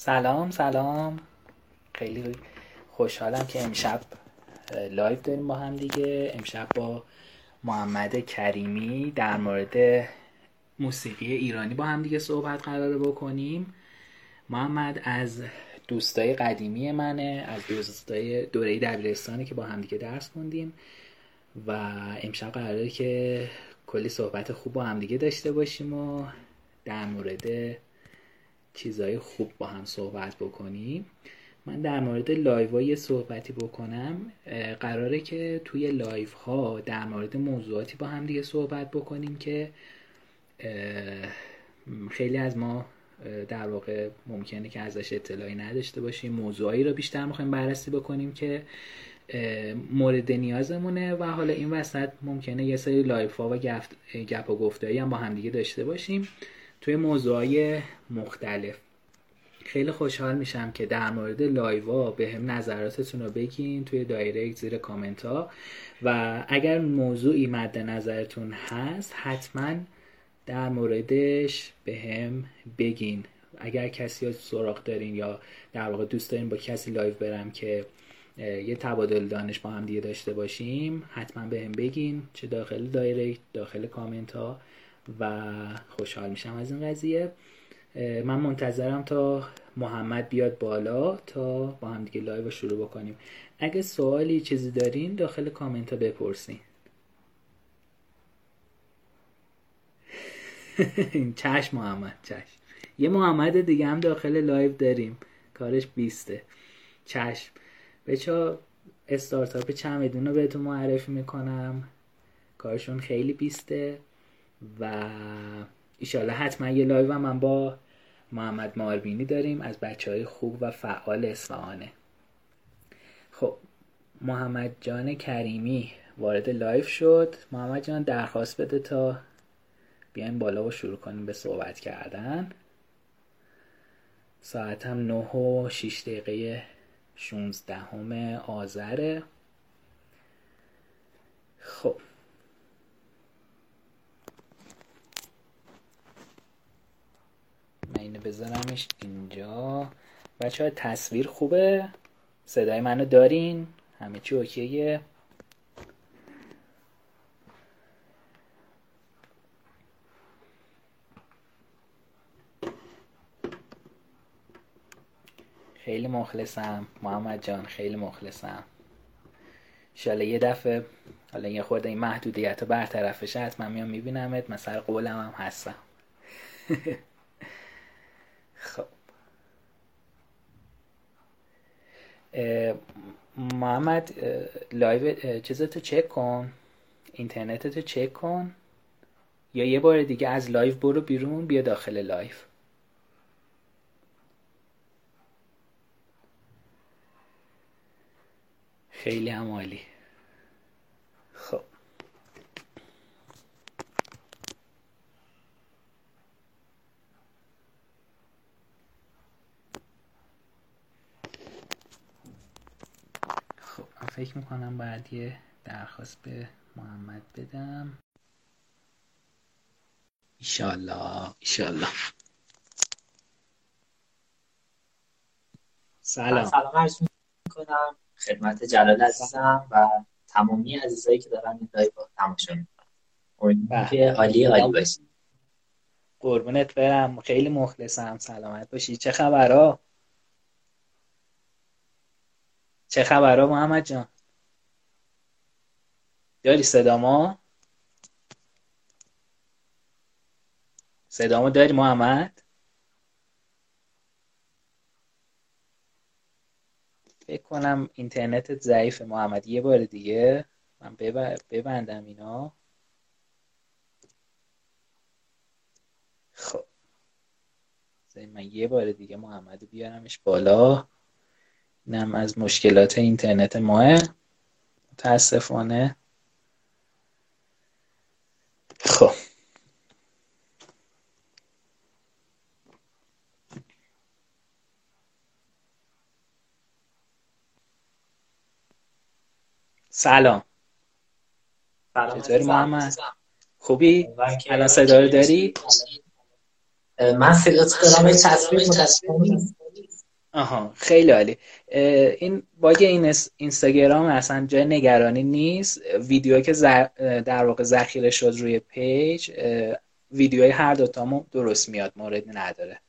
سلام سلام. خیلی خوشحالم که امشب لایو داریم با هم دیگه. امشب با محمد کریمی در مورد موسیقی ایرانی با هم دیگه صحبت قراره بکنیم. محمد از دوستای قدیمی منه از دوستای دوره دبیرستانی که با هم دیگه درس خوندیم و امشب قراره که کلی صحبت خوب با هم دیگه داشته باشیم و در مورد چیزهای خوب با هم صحبت بکنیم. من در مورد لایو یه صحبتی بکنم. قراره که توی لایو ها در مورد موضوعاتی با هم دیگه صحبت بکنیم که خیلی از ما در واقع ممکنه که ازش اطلاعی نداشته باشیم. موضوعی رو بیشتر می‌خوایم بررسی بکنیم که مورد نیازمونه و حالا این وسط ممکنه یه سری لایو ها و گپ و گفتایی هم با همدیگه داشته باشیم. توی موضوعهای مختلف. خیلی خوشحال میشم که در مورد لایوا بهم نظراتتون رو بگین توی دایرکت زیر کامنت ها. و اگر موضوعی مد نظرتون هست حتما در موردش بهم بگین. اگر کسی ها سراغ دارین یا در واقع دوست دارین با کسی لایو برم که یه تبادل دانش با هم دیگه داشته باشیم حتما بهم بگین چه داخل دایرکت داخل کامنت ها. و خوشحال میشم از این قضیه. من منتظرم تا محمد بیاد بالا تا با هم دیگه لایو رو شروع بکنیم. اگه سوالی چیزی دارین داخل کامنت ها بپرسین. چشم محمد چشم. یه محمد دیگه هم داخل لایو داریم. کارش بیسته. چشم. بچه های استارتاپ چمدون رو بهتون معرفی می‌کنم. کارشون خیلی بیسته. و ایشالله حتما یه لایو من با محمد ماربینی داریم از بچه های خوب و فعال اصفهانه. خب محمد جان کریمی وارد لایو شد. محمد جان درخواست بده تا بیایم بالا و شروع کنیم به صحبت کردن. ساعت هم 9 و 6 دقیقه 16 هم آذره. خب من اینو بذارمش اینجا. بچه ها تصویر خوبه؟ صدای منو دارین؟ همه چی اوکیه؟ خیلی مخلصم. محمد جان خیلی مخلصم. ایشالله یه دفعه حالا یه خورده این محدودیت رو برطرف بشه حتما میام میبینمت. سر قولم هم هستم. خب. محمد لایو چیزتو چک کن. اینترنتتو چک کن. یا یه بار دیگه از لایو برو بیرون بیا داخل لایو. خیلی هم عالی خب خب من فکر می‌کنم باید یه درخواست به محمد بدم. ایشالله ایشالله. سلام. سلام عرض می‌کنم خدمت جلال عزیزم و تمامی عزیزایی که دارن این لایو تماشا می‌کنن. که عالی عالی باشی قربونت برم. خیلی مخلصم. سلامت باشی. چه خبرها؟ چه خبرها محمد جان؟ داری صداما صدامو داری محمد؟ فکر کنم اینترنتت ضعیفه محمد. یه بار دیگه من ببندم اینا خب. من یه بار دیگه محمد بیارمش بالا. اینم از مشکلات اینترنت ماه. متاسفانه. خب. سلام. چطوری محمد؟ خوبی؟ الان صدا رو داری؟ من صدا دارم تصویر متاسفانه آها. خیلی عالی. این باگ این اینستاگرام اصلا جای نگرانی نیست. ویدیو که در واقع ذخیره شد روی پیج ویدیوهای هر دوتامو درست میاد موردی نداره.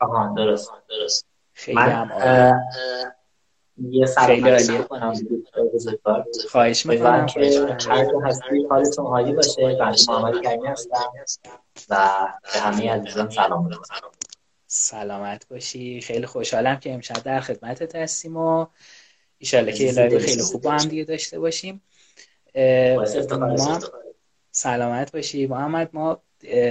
آها درست درست. خیلی هم یه خیلی خواهش می‌کنم. که هر دو هستی حالتون عالی باشه. بنده محمد کریمی هستم و به همه عزیزان سلام. می‌کنم سلامت باشی. خیلی خوشحالم که امشب در خدمتت هستیم و ایشالله که لایو خیلی خوب با هم دیگه داشته باشیم. ما سلامت باشی. محمد ما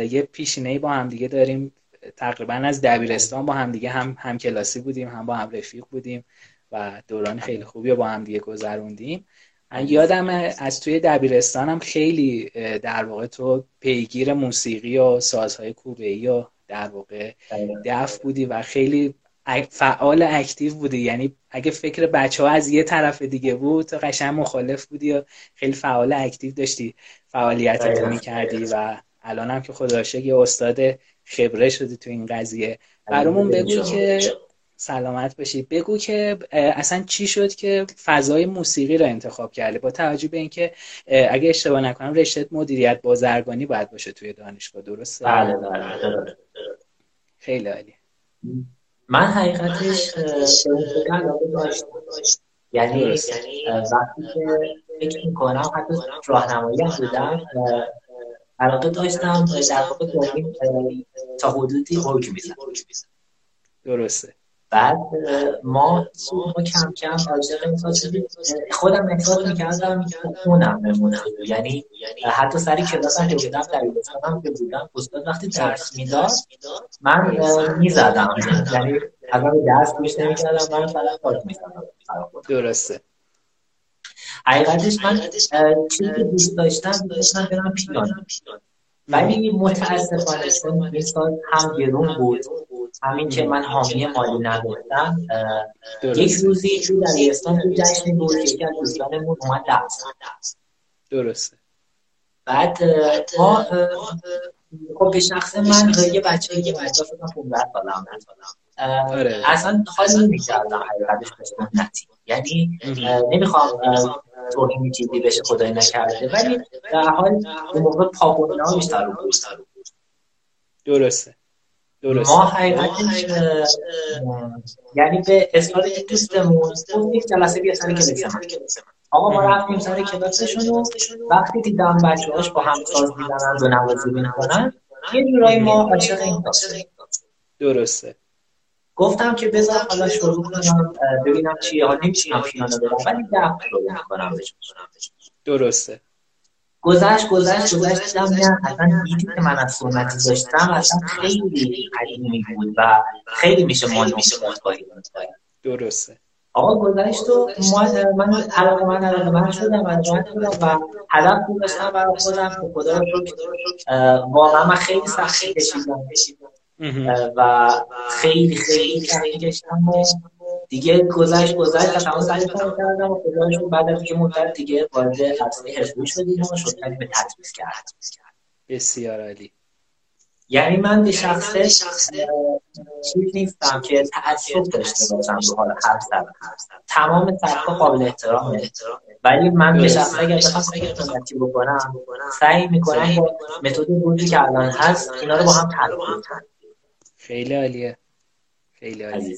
یه پیشینه با هم دیگه داریم. تقریبا از دبیرستان با هم دیگه هم هم کلاسی بودیم هم با هم رفیق بودیم و دوران خیلی خوبی با هم دیگه گذروندیم. من یادم از توی دبیرستانم خیلی در واقع تو پیگیر موسیقی و سازهای کوبه و در واقع دف بودی و خیلی فعال active بودی. یعنی اگه فکر بچه ها از یه طرف دیگه بود تو قشنگ مخالف بودی و خیلی فعال active داشتی فعالیت می کردی و الان هم که خدایی یه استاد خبره شدی تو این قضیه. برامون بگو که سلامت باشی بگو که اصلا چی شد که فضای موسیقی رو انتخاب کردی؟ با توجه به اینکه اگه اشتباه نکنم رشته مدیریت بازرگانی باید باشه توی دانشگاه درسته؟ بله بله خیلی عالی. من حقیقتش یعنی وقتی که فکر می‌کنم حتی راهنمایی هم بودم علاقه داشتم در واقع تا حدودی حکم میزن درسته. بعد ما ما کم کم خودم احساس می‌کردم خونم بمونه. یعنی حتی سری کلاس هم که بودم در هم که بودم استاد وقتی درس می‌داد من می‌زدم. یعنی اگر درس گوش نمی‌کردم من فقط خاک می‌زدم. درسته. حقیقتش من چیزی دوست داشتم دوستم برم پیانو. ولی متاسفانه چون این سال هم گرون بود همین که من حامی مالی نداشتم یک روزی تو دبیرستان تو جشن بود که یکی از دوستانمون اومد درس درسته. بعد ما خب به شخص من یه بچه یه بچه فکر 15 سالم آره. اصلا حال نمی‌کردم حقیقتش به یعنی نمی‌خوام توهینی چیزی بشه خدای نکرده ولی در حال اون موقع پاپونا بیشتر بود درسته. درسته ما حقیقتش یعنی به اصرار دوستمون یک جلسه بیا سر کلاس آقا ما رفتیم سر کلاسشون و وقتی دیدم بچه هاش با هم ساز می‌زنن و نوازی می‌کنن یه جورایی ما عاشق این درسته. گفتم که بذار حالا شروع کنم ببینم چیه حالا نمی‌تونم پیانو بدم ولی دفت رو کنم درسته. گذشت گذشت گذشت نه اصلا دیدی که من از سنتی داشتم اصلا خیلی قدیمی بود و خیلی میشه مال میشه درسته. آقا گذشت و من علاقه من علاقه من شدم علاقه من شدم و هدف داشتم برای خودم که خدا رو واقعا من خیلی سختی کشیدم. و خیلی خیلی کشیدم و دیگه گذشت گذشت و تمام سعی کردم و خدا بعد از که مدت دیگه وارد عرصه حرفه‌ای شدیم و شد به تدریس کرد. بسیار عالی. یعنی من به شخصه چیز نیستم که تعصب داشته باشم رو حال هر سر. تمام سرها قابل احترامه. ولی من به شخصه اگر بخوام بکنم سعی می‌کنم با متد بودی که الان هست اینا رو با هم ترکیب خیلی عالیه. خیلی عالیه.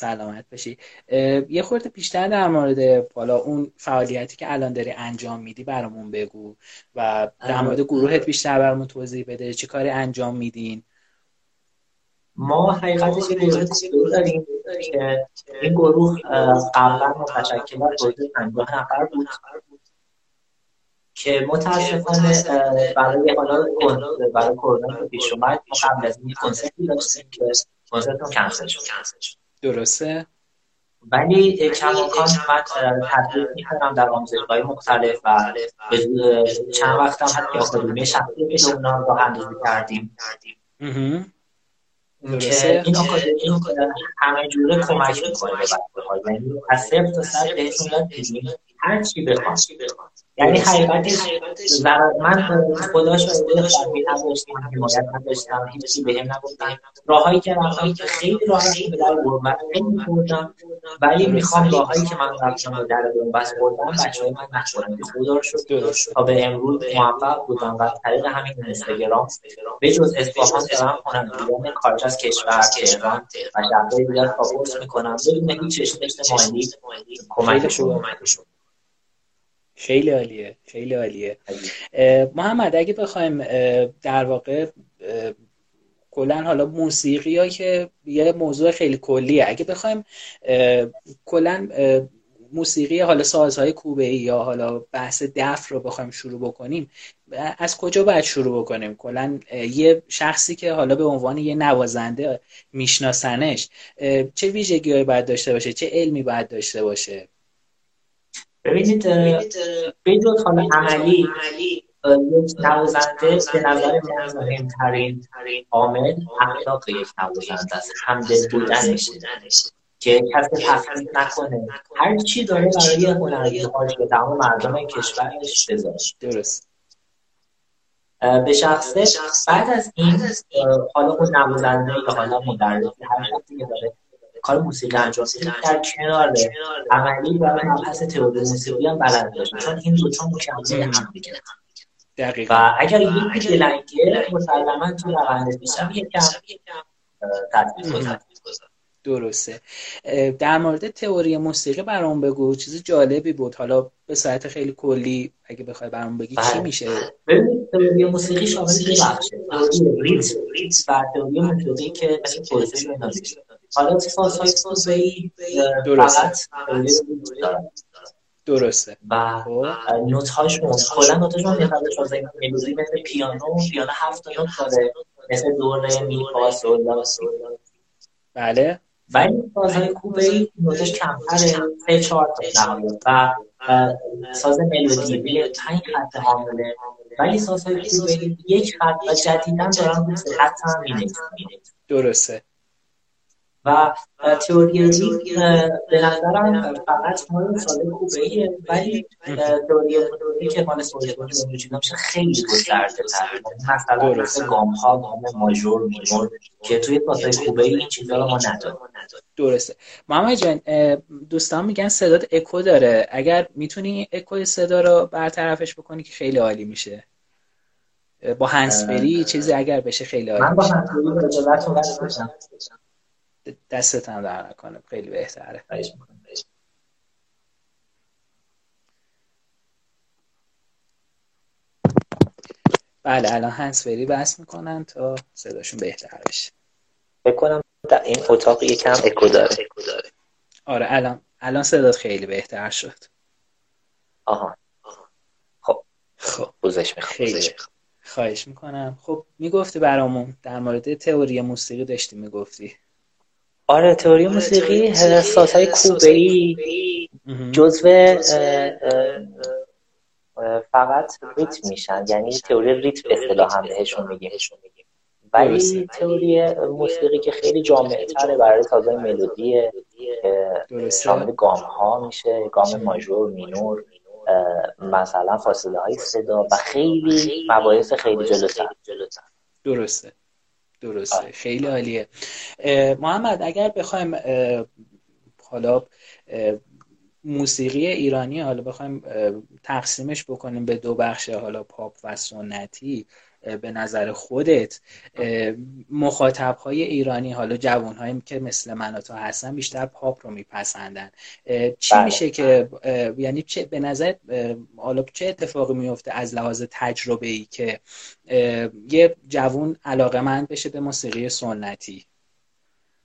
سلامت باشی. یه خورده بیشتر در مورد بالا اون فعالیتی که الان داری انجام میدی برامون بگو و در مورد گروهت بیشتر برامون توضیح بده. چه کاری انجام میدین؟ ما حقیقتش یه گروه داریم که این گروه قبلا متشکل از حدود 50 نفر بود که متاسفانه برای حالا برای کرونا که پیش اومد ما قبل از این کنسرتی داشتیم که کنسرت کنسل شد. درسته؟ ولی کماکان من تدریس می‌کنم در آموزشگاه مختلف و چند وقت هم حتی آکادمی شخصی که اونا رو اندازی کردیم. که این آکادمی همه جوره کمک می‌کنه به بچه ها یعنی از صفر تا سر بهشون یاد هر چی بخوام. یعنی حقیقتش من خدا شده فرمی نداشتم حمایت نداشتم هیچی بهم نگفتن. راههایی که رفتم که خیلی راهی به در غربت خیلی خوردم ولی می‌خوام راههایی که من رفتم به در بس خوردم بچه های من نخورم خدا رو شد تا به امروز موفق بودم و طریق همین اینستاگرام به جز اصفهان دارم کنندگان خارج از کشور تهران و شهرهای دیگر کاپوس می‌کنم. بدون هیچ اشتش مالی کمکشون خیلی عالیه خیلی عالیه. محمد اگه بخوایم در واقع کلا حالا موسیقی ها که یه موضوع خیلی کلیه. اگه بخوایم کلا موسیقی حالا سازهای کوبه ای یا حالا بحث دف رو بخوایم شروع بکنیم از کجا باید شروع بکنیم؟ کلا یه شخصی که حالا به عنوان یه نوازنده میشناسنش چه ویژگی باید داشته باشه؟ چه علمی باید داشته باشه؟ ببینید جز حالا عملی یک نوازنده به نظر من مهمترین عامل اخلاق یک نوازنده است همدل بودنش که کسی تفکیک نکنه. هر چی داره برای خارج به تمام مردم کشورش بذاره. درست. به شخصه بعد از این حالا اون نوازنده یا حالا مدرس هر شخصی که داره کار موسیقی انجام در کنار عملی و مبحث تئوری موسیقی هم بلد داشت چون این دو تا مکمل هم دقیقا. و اگر یکی دلنگه مسلما تو روند میشم. یکم تاثیر گذار. درسته. در مورد تئوری موسیقی برام بگو. چیز جالبی بود. حالا به صورت خیلی کلی اگه بخوای برام بگی چی میشه؟ ببینید تئوری موسیقی شامل دو بخشه. تئوری ریتم. و تئوری موسیقی که مثل پروسه رو حالا سازهای توزیعی فقط درسته. و نوت هاشون کلا نوت هاشون مثل توزیعی ملودی مثل پیانو پیانو هفت نوت داره مثل دور می فا سول لا بله. ولی سازهای کوبه ای نوتش کمتره سه چهار تا و ساز ملودی به پنج خط حامله ولی سازهای کوبه ای یک خط و جدیدا دارن رو سه خط هم درسته. و تئوری ریتم به نظرم فقط مال سال خوبه ولی تئوری موتوری که مال سال میشه خیلی گسترده تر مثلا مثل گام ها گام ماژور مینور که توی سازهای خوبه این چیزا رو ما نداریم. درسته. محمد جان دوستان میگن صدات اکو داره. اگر می‌تونی اکو صدا رو برطرفش بکنی که خیلی عالی میشه. با هنسفری چیزی اگر بشه خیلی عالی من با هنسفری دستت هم در نکنه. خیلی بهتره. بله الان هنس فری بس می‌کنن تا صداشون بهتر بشه. فکر کنم در این اتاق یکم اکو داره. آره الان الان صدات خیلی بهتر شد. آها. خب. خب. می‌خوام خیلی خواهش می‌کنم. خب می‌گفتی برامون در مورد تئوری موسیقی داشتی می‌گفتی. آره تئوری موسیقی های کوبه ای جزو فقط ریتم میشن. یعنی تئوری ریتم اصطلاح هم بهشون میگیم. ولی تئوری موسیقی که خیلی جامعه تره برای سازهای ملودیه شامل گام ها میشه گام ماژور مینور مثلا فاصله های صدا و خیلی مباحث خیلی جلوتر. درسته. درسته. خیلی عالیه. محمد اگر بخوایم حالا موسیقی ایرانی حالا بخوایم تقسیمش بکنیم به دو بخش حالا پاپ و سنتی. به نظر خودت مخاطب های ایرانی حالا جوان هایی که مثل من تو هستن بیشتر پاپ رو میپسندن. چی بله. میشه که یعنی چه به نظر حالا چه اتفاقی میفته از لحاظ تجربه ای که یه جوون علاقه مند بشه به موسیقی سنتی؟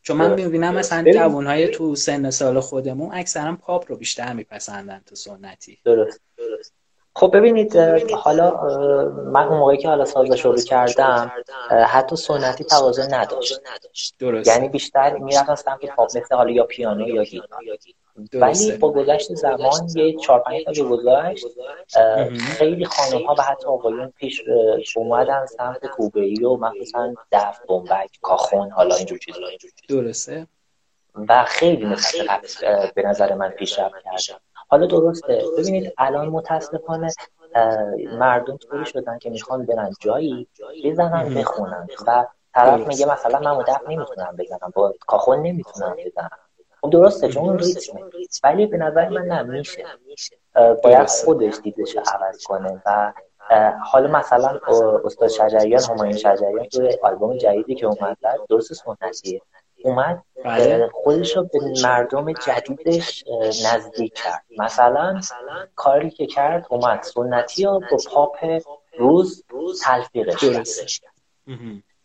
چون من می‌بینم مثلا جوان های تو سن سال خودمون اکثرا پاپ رو بیشتر میپسندن تو سنتی. درست. درست. خب ببینید حالا من اون موقعی که حالا سازش شروع کردم حتی سنتی تقاضا نداشت. درست. یعنی بیشتر می‌رفتم سمت پاپ مثل حالا یا پیانو یا گیتار ولی با گذشت زمان یه چهار پنج سال گذشت خیلی خانم ها و حتی آقایون پیش اومدن سمت کوبه‌ای و مثلا دف بمبک کاخون حالا اینجور چیزا. درسته. و خیلی مثل به نظر من پیشرفت کردم حالا درسته. ببینید الان متاسفانه مردم طوری شدن که می‌خوان برن جایی بزنن بخونن. و طرف میگه مثلا من مدف نمی‌تونم بزنم با کاخون نمی‌تونم بزنم. خب درسته چون اون ریتمه. ولی به نظر من نمیشه باید خودش دیدش عوض کنه. و حالا مثلا استاد شجریان همایون شجریان توی آلبوم جدیدی که اومد درست سنتیه. اومد بله. خودش رو به مردم جدیدش نزدیک کرد. مثلا کاری که کرد اومد. سنتی ها با پاپ روز تلفیقش کرد.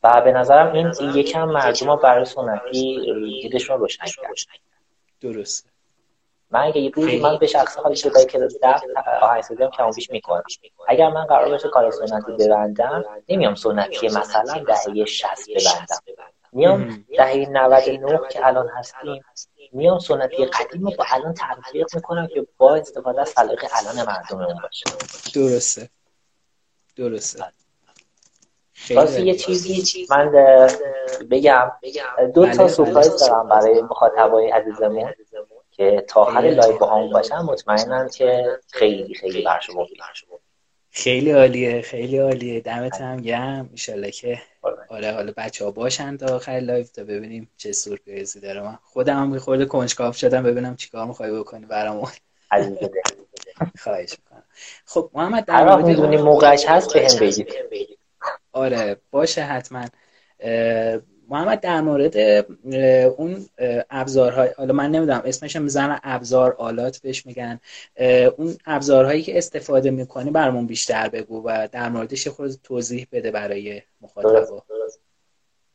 و به نظرم این یکم مردم ها برای سنتی دیدشون روشن کرد. درسته. من اگه یه روزی من به شخص حالی شده که دفت آهنگسازی هم کمون پیش می‌کنم اگر من قرار باشه کار سنتی ببندم نمیام سنتی مثلا دهه 60 ببندم. میام دهه 99 که الان هستیم میام سنتی قدیم رو با الان تطبیق می‌کنم که با استفاده از سلیقه الان مردم باشه. درسته. درسته. واسه یه چیزی من بگم. دو تا بله، سورپرایز بله. دارم برای مخاطبای عزیزمون که تا آخر live با هم باشن مطمئنم که خیلی خیلی برشو خیلی عالیه خیلی عالیه. دمت هم گرم. ان که آره حالا بچه ها باشن تا آخر live تا ببینیم چه سورپرایزی داره. من خودم هم خورده کنجکاو شدم ببینم چیکار می‌خوای بکنی برامون. خواهش می‌کنم. خب محمد در مورد موقعش هست به هم بگید. آره باشه حتما. محمد در مورد اون ابزارهای حالا من نمی‌دونم اسمش می‌زنن ابزار آلات بهش میگن. اون ابزارهایی که استفاده می‌کنی برامون بیشتر بگو و در موردش خود توضیح بده برای مخاطبا.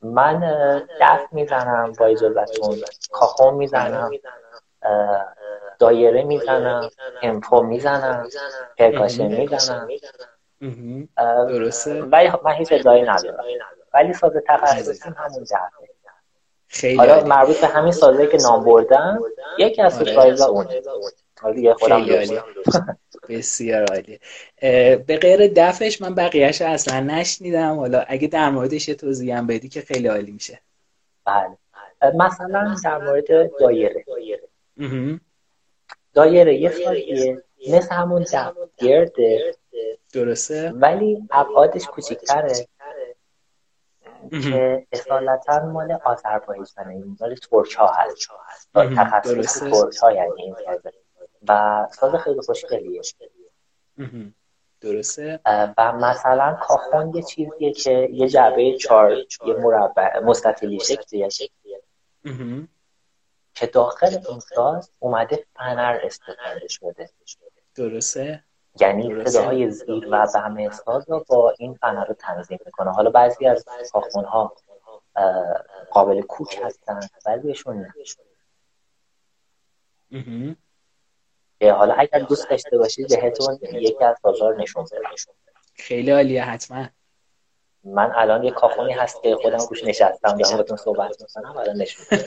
من دف می‌زنم با اجازتون کاخون می‌زنم دایره می‌زنم امپو می‌زنم پرکاشن می‌زنم. درسته. ولی من هیچ ادعایی ندارم. ولی ساز تخصصی همون دفه خیلی حالا مربوط به همین سازه که نام بردم یکی از آره. اونه. حالا خودم بسیار عالی. به غیر دفش من بقیهش اصلا نشنیدم. حالا اگه در موردش یه توضیح هم بدی که خیلی عالی میشه. بله. مثلا در مورد دایره. دایره یه سازیه مثل همون دف گرده. درسته؟ ولی ابعادش کوچیکتره که اصالتا مال آذربایجانه این مال ترک ها هست تخصص ترک ها یعنی این سازه و ساز خیلی خوشگلیه درسته. و مثلا کاخون یه چیزیه که یه جعبه چار یه مربع مستطیلی شکلیه. که داخل این ساز اومده فنر استفاده شده. درسته. یعنی صداهای زیر و بهم ساز رو با این فنر رو تنظیم می‌کنه. حالا بعضی از ساختمون ها قابل کوک هستن بعضیشون نه. حالا اگر دوست داشته باشید بهتون یکی از بازار نشون بدم. خیلی عالیه حتما. من الان یه کافونی هست که خودم روش نشستم دارم بهتون صحبت می‌کنم الان نشون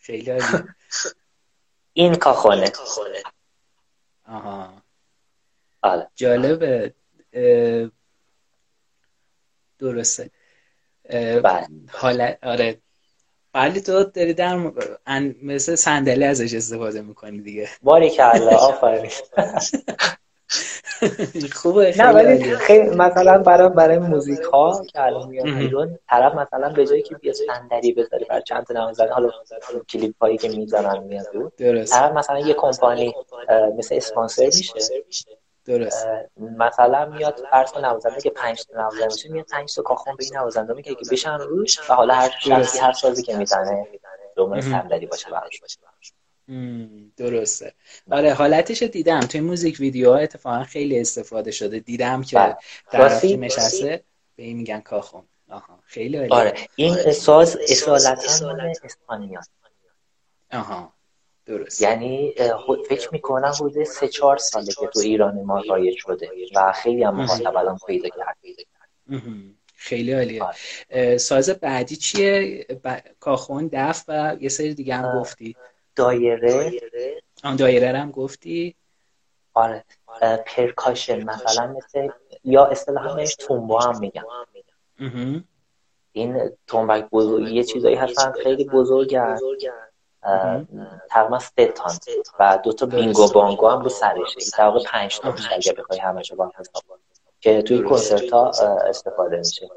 خیلی عالیه. این کاخونه. آها. آره. جالبه. درسته. بله. حالا آره. ولی تو داری در مثل صندلی ازش استفاده می‌کنی دیگه. باری که الله آفرین. خوبه نه ولی خیلی مثلا برای برای موزیک ها که الان میاد بیرون طرف مثلا به جایی که بیا صندلی بذاره برای چند تا نوازنده حالا کلیپ هایی که می‌زنن میاد طرف مثلا یه کمپانی مثل اسپانسر میشه. درست مثلا میاد فرض کن نوازنده که 5 تا نوازنده میشه میاد 5 تا کاخون به این نوازنده میگه که بشن روش و حالا هر شخصی هر سازی که می‌زنه دومه صندلی باشه براش. درسته. آره حالتش دیدم. توی موزیک ویدیو اتفاقا خیلی استفاده شده. دیدم که بله. طرفی نشسته به این میگن کاخون. آها خیلی عالی. آره. این ساز اصالتا مال اسپانیا آها. درست یعنی فکر می‌کنم حدود سه چهار ساله که تو ایران ما رایج شده و خیلی هم مخاطب الان پیدا کرد. خیلی عالیه. آره. ساز بعدی چیه؟ ب... کاخون دف و یه سری دیگه هم گفتی. دایره. آن دایره هم گفتی. آره. پرکاشن مثلا مثل یا اصطلاحا بهش تومبا هم میگن. این تنبک بزرگ یه چیزایی هستن خیلی بزرگن. تقریبا سه تان. و دو تا بینگو بانگو هم رو سرشه در واقع پنج تا میشه اگه بخوای همش با حساب که توی کنسرت ها استفاده میشه.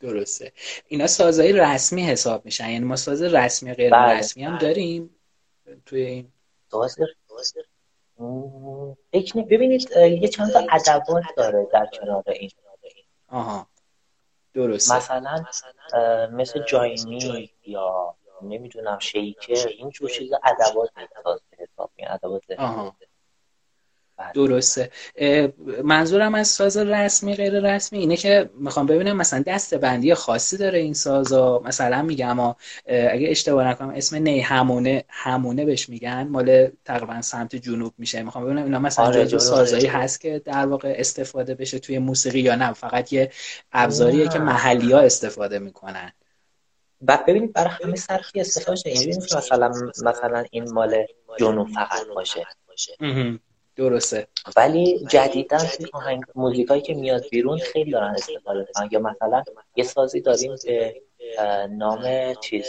درسته. اینا سازهای رسمی حساب میشن. یعنی ما ساز رسمی غیر بله. رسمی هم داریم توی این. ساز ببینید یه چند تا ادوات داره در کنار این. آها. درسته. مثلا مثل جایمی یا نمی‌دونم شیکر این جور چیز ادوات حساب ادوات بله. درسته. منظورم از ساز رسمی غیر رسمی اینه که می‌خوام ببینم مثلا دسته بندی خاصی داره این سازا. مثلا میگم اگه اشتباه نکنم اسم نی همونه همونه بهش میگن. مال تقریبا سمت جنوب میشه. می‌خوام ببینم اینا مثلا آره جزو سازایی هست که در واقع استفاده بشه توی موسیقی یا نه. فقط یه ابزاریه که محلی ها استفاده می‌کنن. ببینید برای همه سرخی استفاده شه یعنی مثلا مثلا این مال جنوب فقط باشه. درسته. ولی جدیدا توی آهنگ موزیکایی که میاد بیرون خیلی دارن استفاده می‌کنن. یا مثلا یه سازی داریم به نام چیز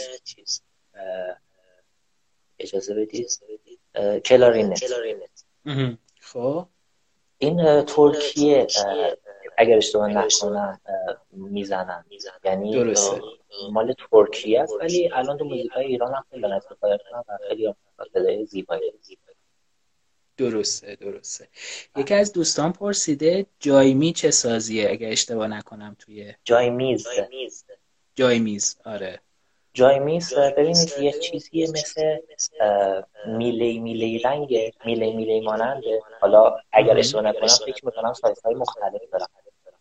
اجازه بدید. کلارینت. خب. این ترکیه اگر اشتباه نکنم می‌زنن یعنی درسته. مال ترکیه است ولی الان تو موزیکای ایران هم خیلی استفاده و خیلی صدای زیبایی. درسته درسته. یکی از دوستان پرسیده جایمی چه سازیه؟ اگه اشتباه نکنم توی جای میز chimes آره chimes ببینید یه چیزیه مثل میله میله رنگ میله میله ماننده حالا اگر اشتباه نکنم فکر می‌کنم سایز های مختلف دارم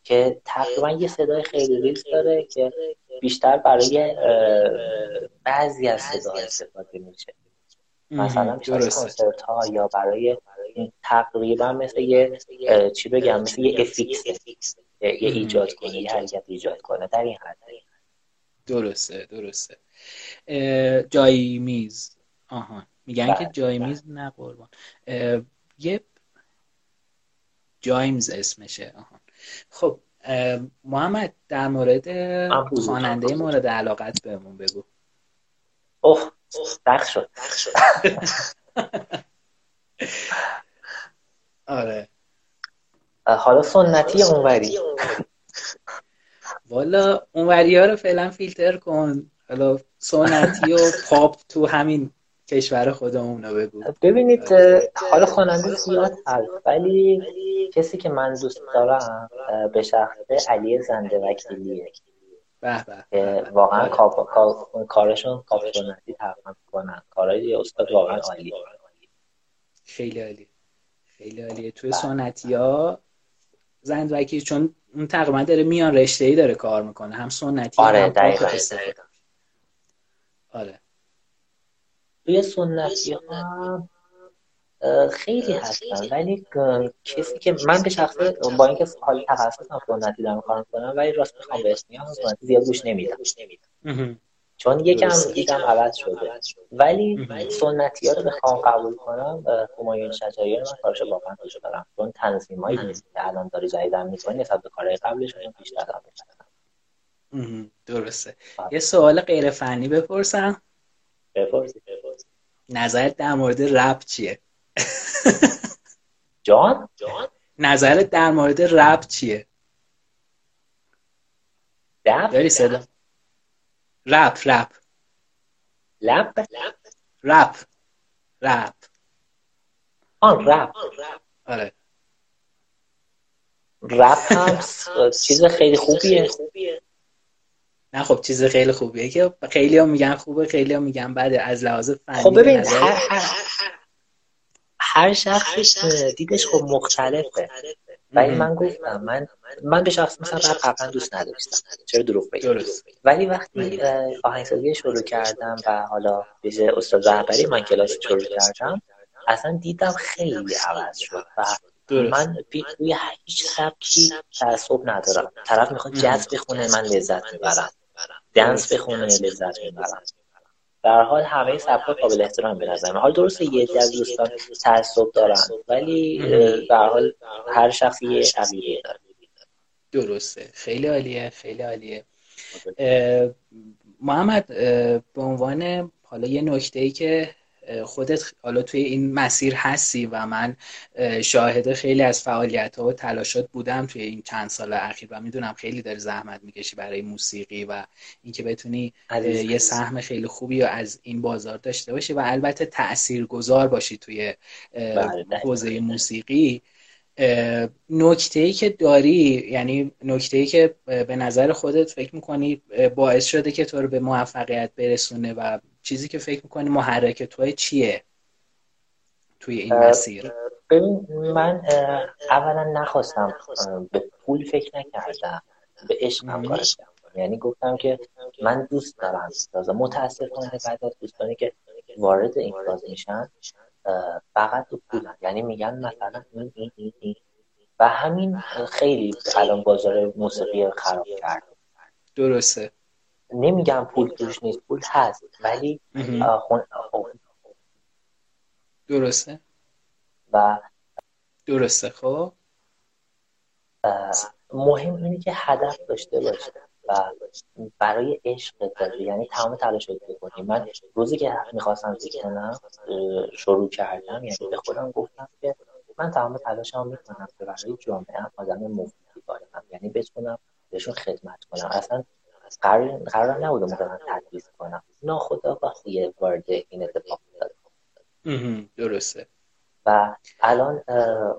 که تقریبا یه صدای خیلی ریز داره که بیشتر برای بعضی از صدا استفاده میشه. مثلا کنسرت ها یا برای تقریبا مثل یه چی بگم مثل یه effects یه ایجاد کنه یه حرکت ایجاد کنه. در این حد. درسته درسته. جای میز آها. میگن که بله، جای بله. میز نه قربان. یه جایمز اسمشه. آها. خب محمد در مورد خواننده مورد علاقت بهمون بگو. اوه سخت شد. آره. حالا سنتی اونوری. والا اونوری ها رو فعلا فیلتر کن. حالا سنتی و پاپ تو همین کشور خودمون رو بگو. ببینید حالا خواننده زیاد هست ولی کسی که من دوست دارم به شخصه علی زنده وکیلیه. به واقعا کارشون کاپ سنتی تقریبا کنن. کارهای استاد واقعا عالی خیلی عالی. خیلی عالیه. توی سنتی ها زند وکی چون اون تقریبا داره میان رشته ای داره کار می‌کنه. هم سنتی آره هم دقیقا. آره. توی سنتی ها خیلی هستن. ولی کسی که من به شخصه با اینکه حال تخصصم سنتی دارم کار کنم ولی راست بخوام به اسمی هم سنتی زیاد گوش نمیدم. چون یکم دیدم عوض شده. ولی سنتی ها رو بخوام قبول کنم همایون شجایی من کارش واقعا دوست دارم. چون تنظیم هایی که الان داری جدیدن می‌کنی نسبت به کارهای قبلش بیشتر دارم درسته. یه سوال غیر فنی بپرسم. بپرسی نظرت در مورد رپ چیه؟ جان؟ نظرت در مورد رپ چیه؟ رپ؟ داری صدا؟ رپ رپ. لپ رپ. رپ. آن رپ. آره. رپ هم چیز خیلی خوبیه. نه خب چیز خیلی خوبیه که خیلی هم میگن خوبه خیلی هم میگن بعد از لحاظ فنی خب ببین هر, هر, شخص دیدش خب مختلفه. ولی من گفتم من من به شخص مثلا قبلا دوست نداشتم. چرا دروغ بگم؟ ولی وقتی آهنگسازی شروع کردم و حالا به استاد رهبری من کلاس شروع کردم اصلا دیدم خیلی عوض شد و من روی هیچ سبکی تعصب ندارم. طرف می‌خواد جاز بخونه من لذت می‌برم. دنس بخونه لذت می‌برم در حال همه سبکا قابل احترام به نظر حال درسته یه از دوستان تعصب دارن ولی در حال هر شخصی یه عقیده داره. درسته. خیلی عالیه خیلی عالیه. محمد به عنوان حالا یه نکته ای که خودت حالا توی این مسیر هستی و من شاهد خیلی از فعالیت ها و تلاشات بودم توی این چند سال اخیر و می‌دونم خیلی داری زحمت می‌کشی برای موسیقی و اینکه بتونی یه سهم خیلی خوبی رو از این بازار داشته باشی و البته تأثیر گذار باشی توی بله، حوزه موسیقی. نکته ای که داری یعنی نکته ای که به نظر خودت فکر می‌کنی باعث شده که تو رو به موفقیت برسونه و چیزی که فکر می‌کنی محرک توی چیه توی این مسیر؟ ببین من اولا نخواستم به پول فکر نکردم به عشقم کار یعنی گفتم که من دوست دارم تازه متاسفانه بعد از دوستانی که وارد این فاز میشن فقط تو پولن. یعنی میگن مثلا این این این, این. و همین خیلی الان بازار موسیقی خراب کرد. درسته. نمیگم پول توش نیست پول هست ولی درسته. و درسته خب. مهم اینه که هدف داشته باشه و برای عشق داری. یعنی تمام تلاش بکنی. من روزی که می‌خواستم کنم شروع کردم یعنی به خودم گفتم که من تمام تلاشم می‌کنم که برای جامعه آدم مفیدی باشم. یعنی بتونم بهشون خدمت کنم. اصلا قرار قرار نبوده مثلا تدریس کنم. وقتی وارد این اتفاق داد درسته. و الان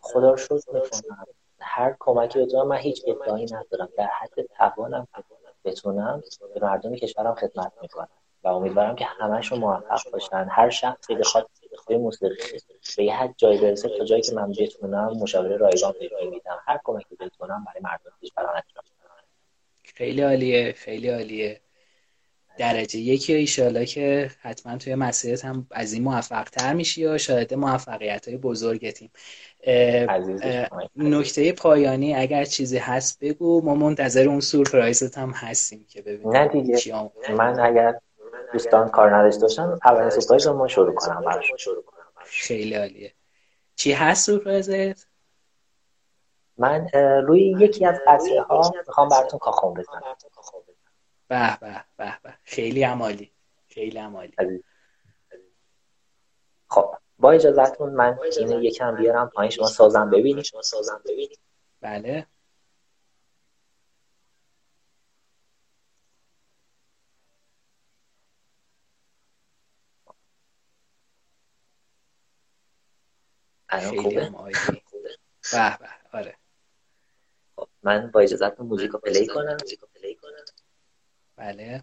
خدا رو شکر می‌کنم هر کمکی بتونم من هیچ ادعایی ندارم. در حد توانم بتونم به مردم کشورم خدمت می‌کنم. و امیدوارم که همشون موفق باشن. هر شخصی بخواد به موسیقی به یه حد جای برسه تا جایی که من بتونم مشاوره رایگان بهش میدم هر کمکی بتونم برای مردم کشورم انجام خیلی عالیه خیلی عالیه. درجه یکی ایشالا که حتما توی مسیرت هم از این موفق تر میشی و شاید موفقیت های بزرگتیم نکته پایانی اگر چیزی هست بگو. ما منتظر اون سورپرایزت هم هستیم که ببینیم نه دیگه. من اگر دوستان کار نداشته باشن اولین سورپرایز رو ما شروع کنم خیلی عالیه. چی هست سورپرایزت؟ من روی یکی از قطعه ها می‌خوام براتون کاخون بزنم. به به به به. خیلی عمالی خیلی عمالی خب با اجازهتون من اینو یکم بیارم پایین شما سازم ببینید شما سازم ببینید بله. الان خوبه؟ به به. آره. من با اجازهتون موزیک رو پلی کنم. بله.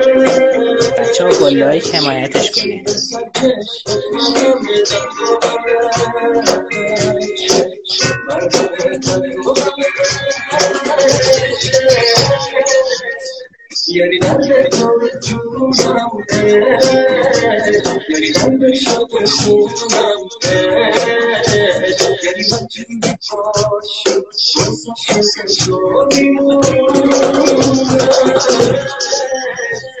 جونی پاشو شوزم شوزم شو یعنی تنهایش یعنی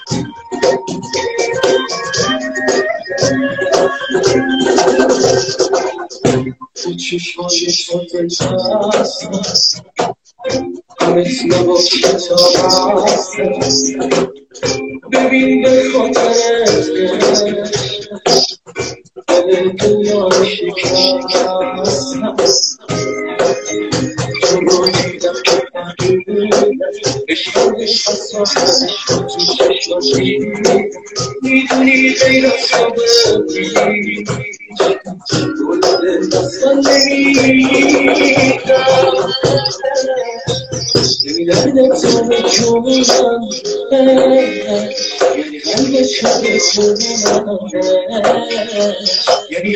قصیب چشمای تو دلچسب مثل با کتاب ببین به خاطرت دل دنیا شکستم تو رو دیدم که می‌دونی غیر یعنی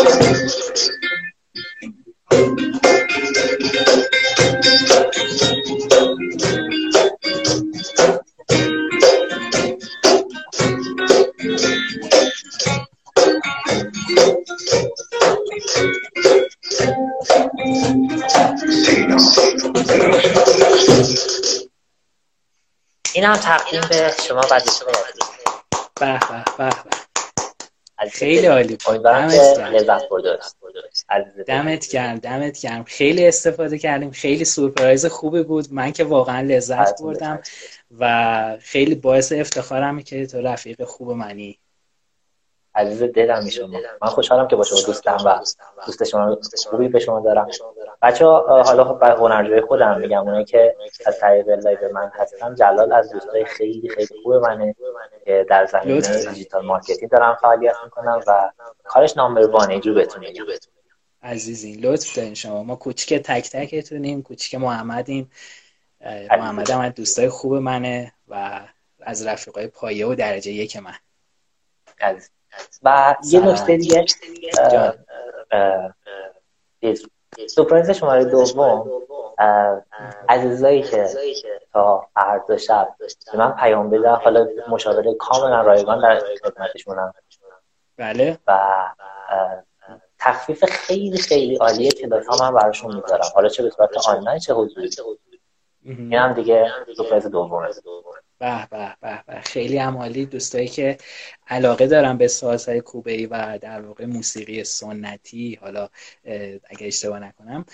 این هم تقدیم به شما بعد شما به به به خیلی عالی دمت گرم. دمت گرم خیلی استفاده کردیم. خیلی سورپرایز خوبی بود. من که واقعا لذت بردم و خیلی باعث افتخارم که تو رفیق خوب منی. عزیز دلم شما. من خوشحالم که با شما دوستم و دوست شما خوبی به شما دارم. بچه ها حالا خب هنرجوی خودم میگم اونایی که از طریق live من هستم جلال از دوستای خیلی خیلی خوب منه که در زمینه digital marketing دارم فعالیت می‌کنم و کارش number one ه جو بتونه عزیزین لطف دارین شما. ما کوچیک تک تکتونیم کوچیک محمدیم. محمد هم دوستای خوب منه و از رفیقای پایه و درجه یک من. عزیز. و یه نکته دیگه سپرایز شماره دوم عزیزایی که تا فردا شب من پیام بدن حالا مشاوره کاملا رایگان در خدمتشونم. بله. و تخفیف خیلی خیلی عالیه کلاس ها من براشون می‌ذارم. حالا چه به صورت آنلاین چه حضوری؟ این هم دیگه سپرایز دومه. به به به به. خیلی عمالی دوستایی که علاقه دارن به سازهای کوبه و در واقع موسیقی سنتی حالا اگه اشتباه نکنم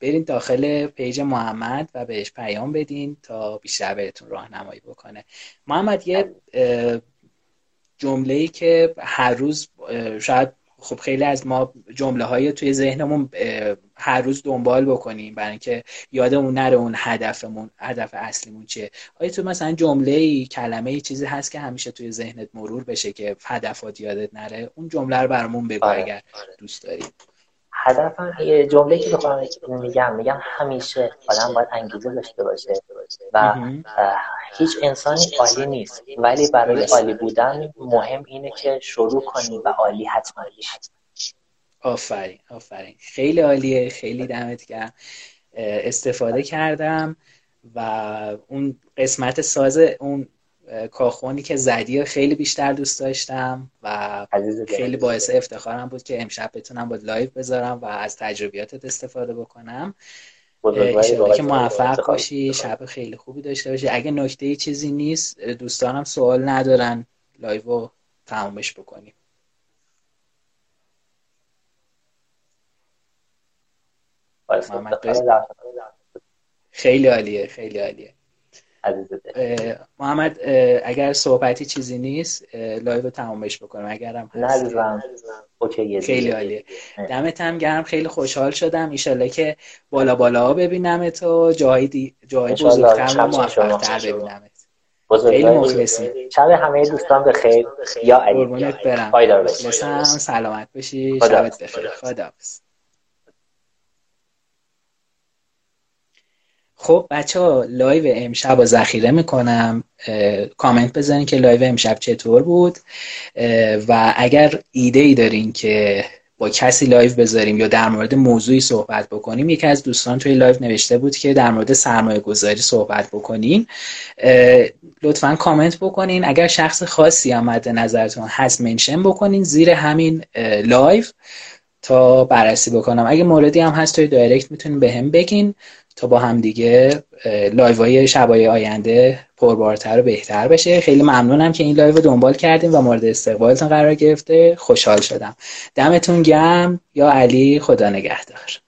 برین داخل پیج محمد و بهش پیام بدین تا بیشتر بهتون راهنمایی بکنه. محمد یه جمله ای که هر روز شاید خب خیلی از ما جمله های توی ذهنمون هر روز دنبال بکنیم برای اینکه یادمون نره اون هدفمون هدف اصلیمون چیه. آیا تو مثلا جمله ای کلمه ای چیزی هست که همیشه توی ذهنت مرور بشه که هدفات یادت نره؟ اون جمله رو برامون بگو آره. اگر دوست داری. هدفم یه جمله که بخوام میگم میگم همیشه آدم باید انگیزه داشته باشه و هیچ انسانی عالی نیست ولی برای عالی بودن مهم اینه که شروع کنی و عالی حتما آفرین آفرین. خیلی عالیه خیلی دمت گرم. استفاده کردم و اون قسمت ساز اون کاخونی که زدی خیلی بیشتر دوست داشتم و خیلی باعث افتخارم بود که امشب بتونم با live بذارم و از تجربیاتت استفاده بکنم. ایشالا که موفق باشی شب خیلی خوبی داشته باشی. اگه نکته چیزی نیست دوستانم سوال ندارن. live رو تمامش بکنیم. خیلی عالیه خیلی عالیه. محمد اگر صحبتی چیزی نیست live رو تمامش بکنم. اگرم okay خیلی عالیه. دمت هم گرم. خیلی خوشحال شدم. ایشالله که بالا بالا ببینم تو جایی دی... جایی بزرگتر و موفقتر ببینمت. خیلی مخلصی. شب همه دوستان به خیر. یا علی. برم. سلامت باشی. شبت بخیر. خدا خب بچه ها live امشب رو ذخیره می‌کنم. کامنت بزنین که live امشب چطور بود. و اگر ایده ای دارین که با کسی live بذاریم یا در مورد موضوعی صحبت بکنیم یکی از دوستان توی live نوشته بود که در مورد سرمایه گذاری صحبت بکنین. لطفا کامنت بکنین. اگر شخص خاصی مد نظرتون هست mention بکنین زیر همین live تا بررسی بکنم. اگه موردی هم هست توی direct می‌تونین به هم بگین. تا با هم دیگه live های شبای آینده پربارتر و بهتر بشه. خیلی ممنونم که این live رو دنبال کردیم و مورد استقبالتون قرار گرفته. خوشحال شدم. دمتون گرم. یا علی خدا نگهدار.